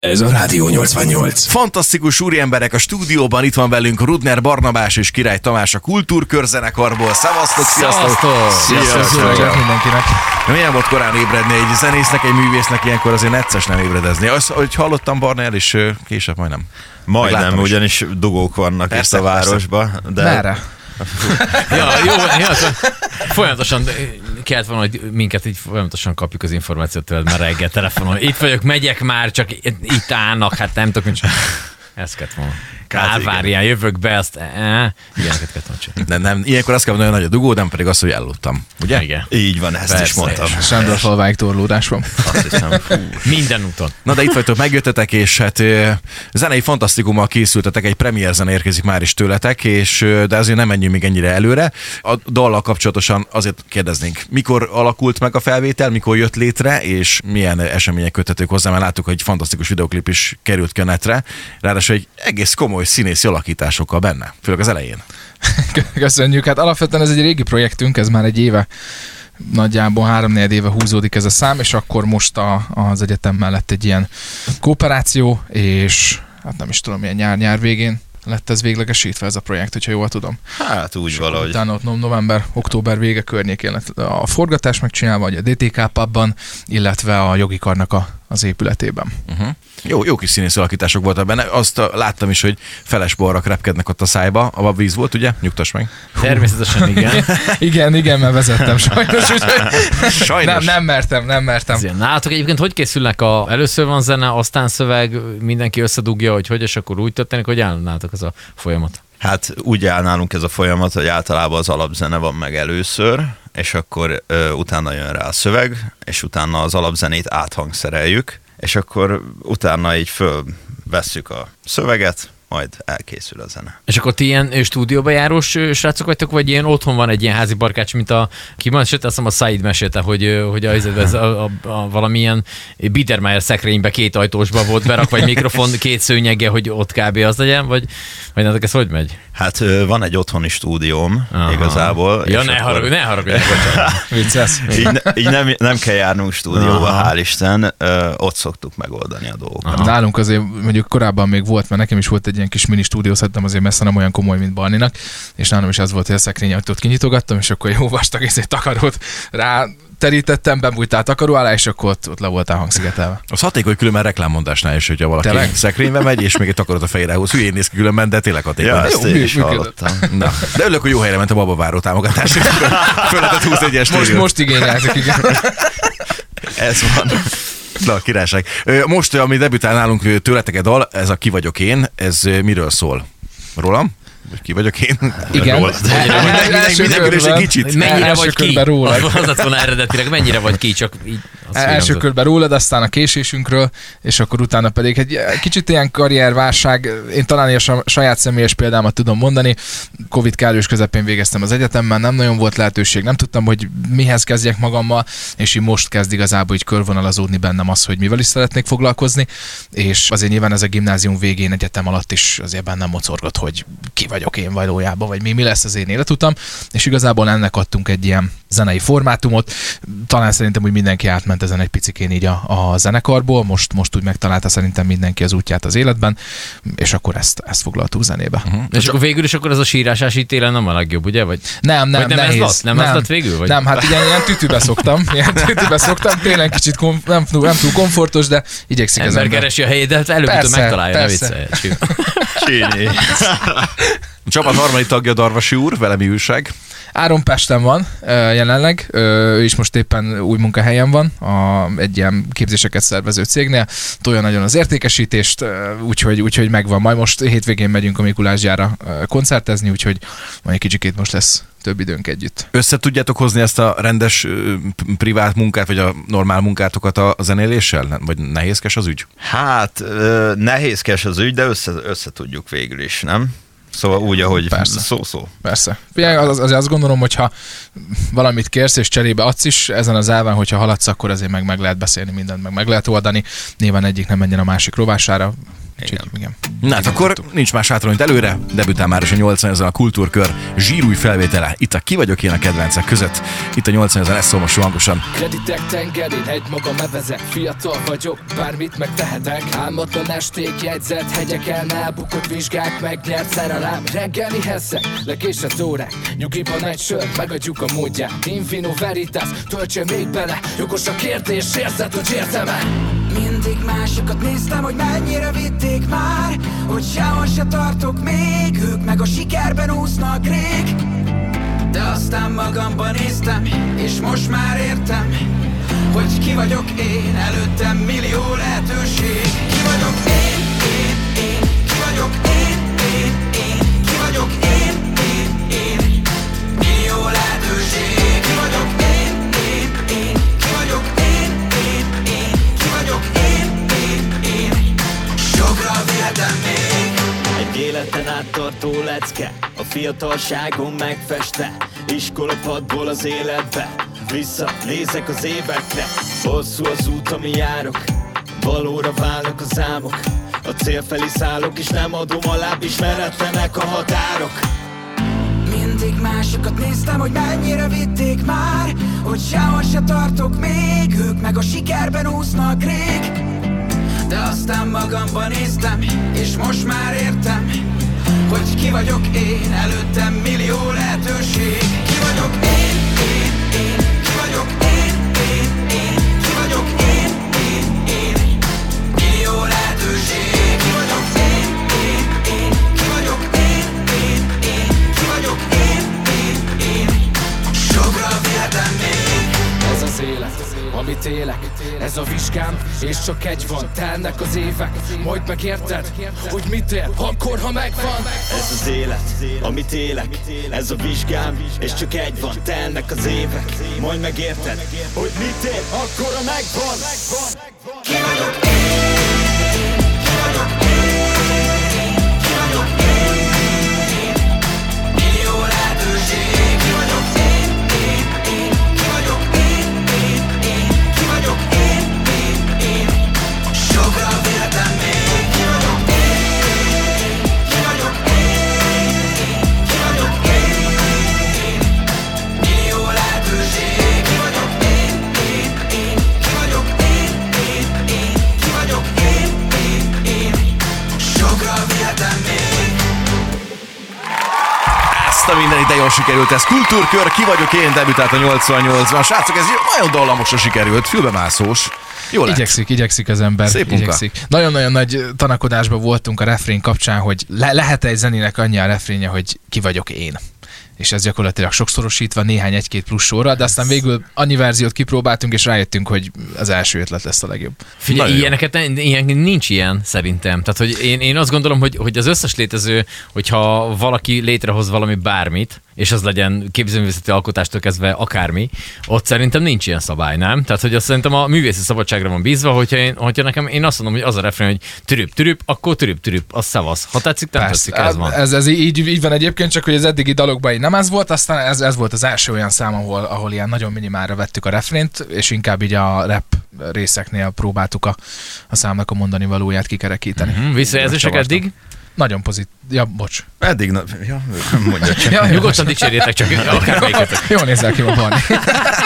Ez a Rádió 88. Fantasztikus úriemberek a stúdióban, itt van velünk Rudner Barnabás és Király Tamás a Kultúrkörzenekarból. Szevasztok, sziasztok! Sziasztok! Sziasztok mindenkinek! Na, milyen volt korán ébredni egy zenésznek, egy művésznek, ilyenkor azért necces nem ébredezni. Azt, hogy hallottam, Barna el is később majdnem. Majdnem, ugyanis dugók vannak Persze, itt a városba. De Merre? Ja, jó, ja, folyamatosan kellett volna, hogy minket így folyamatosan kapjuk az információt tőled már reggel telefonon. Itt vagyok, megyek már, csak itt állnak, hát nem tudok, nincs. Ezt kellett volna. Kávárján, jövök be, azt... Ilyeneket volna csinálni. Nem, nem, ilyenkor azt kell mondani, hogy nagy a dugó, nem pedig az, hogy elludtam. Ugye? Igen. így van, ezt Persze, is mondtam. Sándorfalváig torlódás van. Azt hiszem. Minden úton. Na de itt vagytok, megjöttetek, és hát zenei fantasztikummal készültetek, egy premier zene érkezik már is tőletek, és de azért nem menjünk még ennyire előre. A dallal kapcsolatosan azért kérdeznénk, mikor alakult meg a felvétel, mikor jött létre, és milyen események köthetők hozzá, mert láttuk, hogy egy fantasztikus videoklip is került ki a netre, ráadásul egy egész komoly színészi alakításokkal benne, főleg az elején. Köszönjük. Hát alapvetően ez egy régi projektünk, ez már egy éve nagyjából három éve húzódik ez a szám, és akkor most a, az egyetem mellett egy ilyen kooperáció, és hát nem is tudom, milyen nyár-nyár végén lett ez véglegesítve ez a projekt, hogyha jól tudom. Hát úgy valahogy. Utána ott november, október vége környékén lett a forgatás megcsinálva, vagy a DTK pubban, illetve a jogi karnak a, az épületében. Uh-huh. Jó, jó kis színész alakítások voltak benne. Azt láttam is, hogy feles borrak repkednek ott a szájba. A víz volt, ugye? Nyugtass meg. Természetesen igen. Igen, igen, mert vezettem sajnos. úgyhogy Sajnos. Nem, nem mertem, nem mertem. Ezért. Nálatok egyébként hogy készülnek a... Először van zene, aztán szöveg, mindenki összedugja, hogy hogy, és akkor úgy történik, hogy áll nálatok ez a folyamat. Hát úgy áll nálunk ez a folyamat, hogy általában az alapzene van meg először, és akkor ö, utána jön rá a szöveg, és utána az alapzenét áthangszereljük, és akkor utána így fölvesszük a szöveget, majd elkészül a zene. És akkor ti ilyen stúdióba járós srácok vagytok, vagy ilyen otthon van egy ilyen házi barkács, mint a, ki van, sőt, azt hiszem a Said mesélte, hogy, hogy a, ez a, a, a, valamilyen Biedermeier szekrénybe két ajtósba volt berakva egy mikrofon, két szőnyege, hogy ott kb. az legyen, vagy, vagy nektek ez hogy megy? Hát van egy otthoni stúdióm Aha. igazából. Ja, ne akkor- haragudj, ne haragudj. Vicces. így, ne, így nem, nem kell járnunk stúdióba, Aha. hál' Isten, ö, ott szoktuk megoldani a dolgokat. Aha. Nálunk azért mondjuk korábban még volt, mert nekem is volt egy ilyen kis mini stúdió, szerintem azért messze nem olyan komoly, mint Barninak, és nálam is az volt, hogy a szekrényajtót kinyitogattam, és akkor jó vastag ezért takarót rá terítettem, bebújtál takaró alá, és akkor ott, ott le voltál hangszigetelve. Az hatékony különben reklámmondásnál is, hogyha valaki Tényleg? szekrénybe megy, és még egy takarot a fejére húz. Hülyén néz ki különben, de tényleg hatékony. Ja, Jó, ezt én mű- is működött. hallottam. Na, de örülök, hogy jó helyre ment a babaváró támogatás. Föl lehetett húzni egy Most, most igényeltek, igen. Ez van. Na, királyság. Most, ami debütál nálunk tőletek egy dal, ez a Ki vagyok én, ez miről szól? Rólam? Ki vagyok én? Igen. Egy kicsit. Mennyire vagy ki? Az lett volna eredetileg, mennyire vagy ki, csak így. Az első körben rólad, aztán a késésünkről, és akkor utána pedig egy kicsit ilyen karrierválság, én talán a sa- saját személyes példámat tudom mondani, Covid kellős közepén végeztem az egyetemben, nem nagyon volt lehetőség, nem tudtam, hogy mihez kezdjek magammal, és így most kezd igazából így körvonalazódni bennem az, hogy mivel is szeretnék foglalkozni, és azért nyilván ez a gimnázium végén, egyetem alatt is azért bennem mocorgott, hogy ki vagyok én valójában, vagy mi, mi lesz az én életutam, és igazából ennek adtunk egy ilyen zenei formátumot, talán szerintem úgy mindenki átment ezen egy picikén így a, a zenekarból, most, most úgy megtalálta szerintem mindenki az útját az életben, és akkor ezt, ezt foglaltuk zenébe. Uh-huh. És akkor végül is akkor ez a sírásás így télen nem a legjobb, ugye? Vagy Nem, nem, Vagy nem ez nehéz. lett? Nem ez lett végül, vagy? Nem, hát ilyen, ilyen tütűbe szoktam, ilyen tütűbe szoktam, tényleg kicsit kom, nem, túl- nem túl komfortos, de igyekszik ember ember. keresi a helyét, de hát előbb-utóbb Persze, megtalálja, ne persze. viccelj. Csíni. A csapat harmadik tagja Darvasi úr, vele mi újság? Áron Pesten van jelenleg, ő is most éppen új munkahelyen van, a, egy ilyen képzéseket szervező cégnél, tolja nagyon az értékesítést, úgyhogy, úgyhogy megvan. Majd most hétvégén megyünk a Mikulásgyára ö, koncertezni, úgyhogy majd egy kicsikét most lesz több időnk együtt. Össze tudjátok hozni ezt a rendes privát munkát, vagy a normál munkátokat a zenéléssel? Vagy nehézkes az ügy? Hát nehézkes az ügy, de össze, össze tudjuk végül is, nem? Szóval úgy, ahogy Persze. szó-szó. Persze. Figyelj, az, azért azt gondolom, hogyha valamit kérsz és cserébe adsz is, ezen az elven, hogyha haladsz, akkor azért meg, meg lehet beszélni mindent, meg meg lehet oldani. Nyilván egyik nem menjen a másik rovására. Úgyhogy, Igen. Na hát akkor nincs más hátra, mint előre. Debütál már is a 80 ezen a kultúrkör zsírúj felvétele. Itt a Ki vagyok én a kedvencek között. Itt a 80 ezen, ezt szól most hangosan. Kreditek tengerén egy magam evezek Fiatal vagyok, bármit megtehetek Álmatlan esték, jegyzett hegyeken Elbukott vizsgák, megnyert szerelem Reggeli hesszek, lekésett órák Nyugiban egy sör, megadjuk a módját Infino veritas, töltse még bele Jogos a kérdés, érzed, hogy értem-e? Mindig másokat néztem, hogy mennyire vitték már Hogy sehol se tartok még Ők meg a sikerben úsznak rég. De aztán magamban néztem És most már értem Hogy ki vagyok én Előttem millió lehetőség. Ki vagyok én, fiatalságom megfeste Iskolapadból az életbe. Vissza nézek az évekre. Hosszú az út, ami járok. Valóra válnak az álmok A cél felé szállok És nem adom alább Ismeretlenek a határok. Mindig másokat néztem, hogy mennyire vitték már Hogy sehol se tartok még. Ők meg a sikerben úsznak rég. De aztán magamban néztem És most már értem ki vagyok én Előttem millió amit élek. Ez a vizsgám, és csak egy van Telnek az évek, majd megérted Hogy mit ér, akkor ha megvan. Ez az élet, amit élek. Ez a vizsgám, és csak egy van Telnek az évek, majd megérted Hogy mit ér, akkor a megvan. Ki vagyok én, a minden ide jól sikerült, ez kultúrkör, ki vagyok én, debütált a 88-ban. Srácok, ez nagyon dallamosra sikerült, fülbemászós. Jó lett. Igyekszik, igyekszik az ember. Szép munka. igyekszik. Nagyon-nagyon nagy tanakodásban voltunk a refrén kapcsán, hogy le- lehet egy zenének annyi a refrénje, hogy ki vagyok én. És ez gyakorlatilag sokszorosítva néhány egy-két plusz sorra, de aztán végül annyi verziót kipróbáltunk, és rájöttünk, hogy az első ötlet lesz a legjobb. Figyelj, Nagyon jó. ilyeneket, ilyen, nincs ilyen szerintem. Tehát, hogy én, én azt gondolom, hogy, hogy az összes létező, hogyha valaki létrehoz valami bármit, és az legyen képzőművészeti alkotástól kezdve akármi, ott szerintem nincs ilyen szabály, nem? Tehát, hogy azt szerintem a művészi szabadságra van bízva, hogyha, én, hogyha nekem én azt mondom, hogy az a refrén, hogy türüp, türüp, akkor türüp, türüp, az szavasz. Ha tetszik, nem tetszik, ez van. Ez, ez így, így van egyébként, csak hogy az eddigi dalokban így nem ez volt, aztán ez, ez volt az első olyan szám, ahol, ahol ilyen nagyon minimálra vettük a refrént, és inkább így a rap részeknél próbáltuk a, a számnak a mondani valóját kikerekíteni. Hm, Visszajelzések eddig? Nagyon pozit. Ja, bocs. Eddig, na, ja, mondja csak. Ja, Nyugodtan dicsérjétek csak akármelyiket. Jól nézel ki Barni.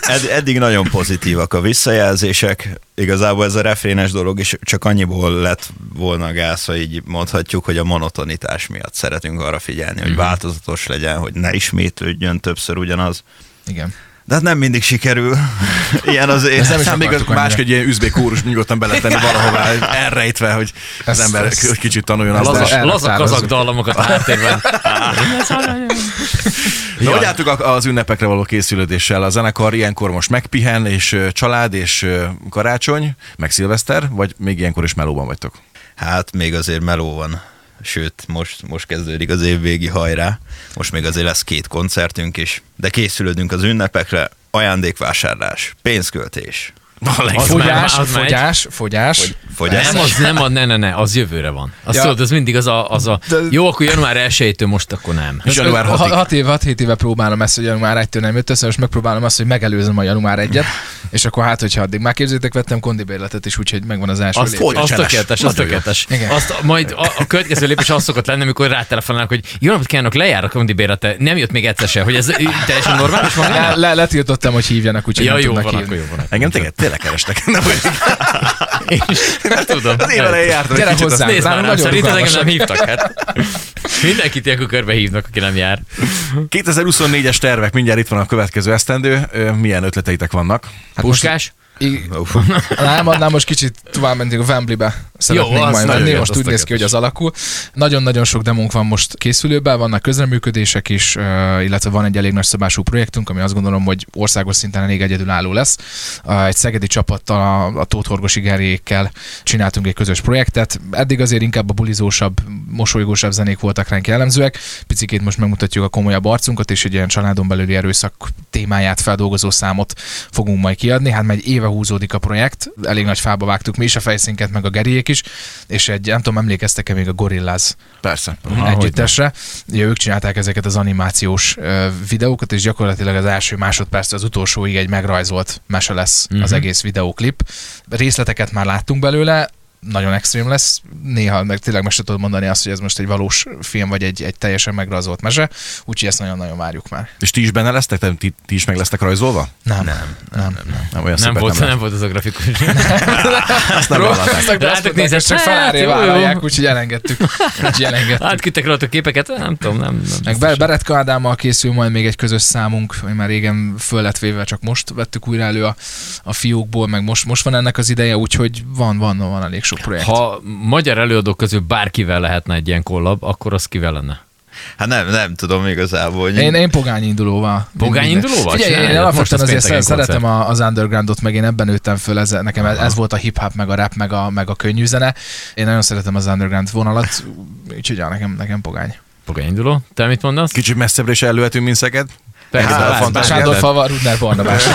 Ed, eddig nagyon pozitívak a visszajelzések. Igazából ez a refrénes dolog is csak annyiból lett volna gáz, hogy így mondhatjuk, hogy a monotonitás miatt szeretünk arra figyelni, hogy változatos legyen, hogy ne ismétlődjön többször ugyanaz. Igen. De hát nem mindig sikerül. Ilyen az élet. Ez nem még egy ilyen üzbék kórus nyugodtan beletenni valahová, elrejtve, hogy az Ez- ember ez- egy kicsit tanuljon az Laza, erre laza kazak dallamokat a háttérben. Na, hogy álltuk az ünnepekre való készülődéssel? A zenekar ilyenkor most megpihen, és család, és karácsony, meg szilveszter, vagy még ilyenkor is melóban vagytok? Hát még azért meló van. Sőt, most, most kezdődik az évvégi hajrá. Most még azért lesz két koncertünk is, de készülődünk az ünnepekre. Ajándékvásárlás, pénzköltés, A leg- Az Fogyás, már- az megy. fogyás, fogyás. Fogyás. Nem, az nem, a, ne, ne, ne, az jövőre van. Azt Ja. tudod, az mindig az a, az a De- jó, akkor január 1 most akkor nem. És január Ha- 6-ig. hat év, hat hét éve próbálom ezt, hogy január 1-től nem jött össze, most megpróbálom azt, hogy megelőzöm a január 1-et, és akkor hát, hogyha addig már képzétek, vettem kondibérletet is, úgyhogy megvan az első Az, lépés. az tökéletes, az tökéletes. Igen. Azt majd a, a következő lépés az szokott lenni, amikor rátelefonálnak, hogy jó napot kívánok, lejár a kondibérlete, nem jött még egyszer se, hogy ez teljesen normális van. Le, le, letiltottam, hogy hívjanak, úgyhogy Ja, nem jó tudnak van, hívni. jó van. Engem tényleg, tényleg kerestek. Nem vagyok. Én is nem tudom. Az év elején jártam Gyere hozzá. azt- Nézd már, nem, nagyon szerint engem nem hívtak, hát. Mindenkit ilyenkor körbe hívnak, aki nem jár. 2024-es tervek, mindjárt itt van a következő esztendő. Milyen ötleteitek vannak? Hát most- Puskás? I- Nem, annál most kicsit tovább mentünk a Wembley-be. Szeretnénk Jó, majd jó, most úgy néz ki, hogy az alakul. Nagyon-nagyon sok demónk van most készülőben, vannak közreműködések is, illetve van egy elég nagy szabású projektünk, ami azt gondolom, hogy országos szinten elég egyedülálló lesz. Egy szegedi csapattal, a, Tóth Horgosi Gerjékkel csináltunk egy közös projektet. Eddig azért inkább a bulizósabb, mosolygósabb zenék voltak ránk jellemzőek. Picikét most megmutatjuk a komolyabb arcunkat, és egy ilyen családon belüli erőszak témáját feldolgozó számot fogunk majd kiadni. Hát már egy éve húzódik a projekt, elég nagy fába vágtuk mi is a fejszínket, meg a Geriék is, és egy, nem tudom, emlékeztek-e még a Gorillaz Persze. együttesre. Ugye ők csinálták ezeket az animációs videókat, és gyakorlatilag az első másodperc az utolsóig egy megrajzolt mese lesz uh-huh. az egész videóklip. Részleteket már láttunk belőle, nagyon extrém lesz. Néha meg tényleg meg se tudod mondani azt, hogy ez most egy valós film, vagy egy, egy teljesen megrajzolt mese, úgyhogy ezt nagyon-nagyon várjuk már. És ti is benne lesztek? Ti, ti is meg lesztek rajzolva? Nem, nem, nem. nem, nem. Nem olyan Nem volt, nem, nem volt az a grafikus. Azt nem vállalták. Nézett, ezt csak hát, feláré jó. vállalják, úgyhogy elengedtük. Úgyhogy elengedtük. Átküldtek rajta képeket, nem tudom, nem. nem Meg biztos. Be- Beretka Ádámmal készül majd még egy közös számunk, ami már régen föl lett véve, csak most vettük újra elő a, a fiókból, meg most, most van ennek az ideje, úgyhogy van, van, van elég sok projekt. Ha magyar előadók közül bárkivel lehetne egy ilyen kollab, akkor az kivel lenne? Hát nem, nem tudom igazából. Hogy Én, én pogány indulóval. Pogány indulóval Figyelj, én? Most alapvetően azért szeretem koncert. a- az undergroundot, meg én ebben nőttem föl, ez, nekem ez, ez volt a hip-hop, meg a rap, meg a, meg a könnyű zene. Én nagyon szeretem az underground vonalat, úgyhogy ja, nekem, nekem pogány. Pogány induló. Te mit mondasz? Kicsit messzebbre is előhetünk, mint Szeged. Persze. Sándor Fava, Rudner Barnabás.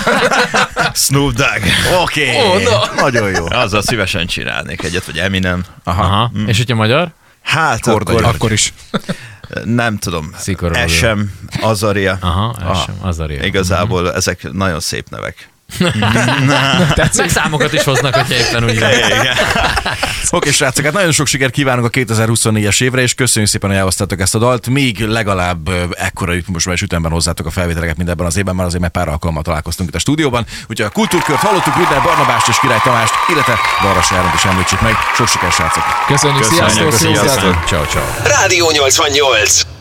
Snoop Dogg. Oké, Ó, no. nagyon jó. Azzal szívesen csinálnék egyet, vagy Eminem. Aha. Aha. És hogyha magyar? Hát Korda akkor. Akkor is. nem tudom. Szikor Rózsa. Esem, Azaria. Aha, ez sem, az a rész. Igazából ezek nagyon szép nevek. Meg számokat is hoznak, hogyha éppen úgy van. Oké, srácok, hát nagyon sok sikert kívánunk a 2024-es évre, és köszönjük szépen, hogy elhoztátok ezt a dalt. Még legalább ekkora ritmusban és ütemben hozzátok a felvételeket, mint ebben az évben, már azért mert pár alkalommal találkoztunk itt a stúdióban. Úgyhogy a kultúrkört hallottuk, Rudner Barnabást és Király Tamást, illetve Varras Járont is említsük meg. Sok sikert, srácok! Köszönjük, Köszönjük, sziasztok, sziasztok. sziasztok. Ciao, ciao. Rádió 88.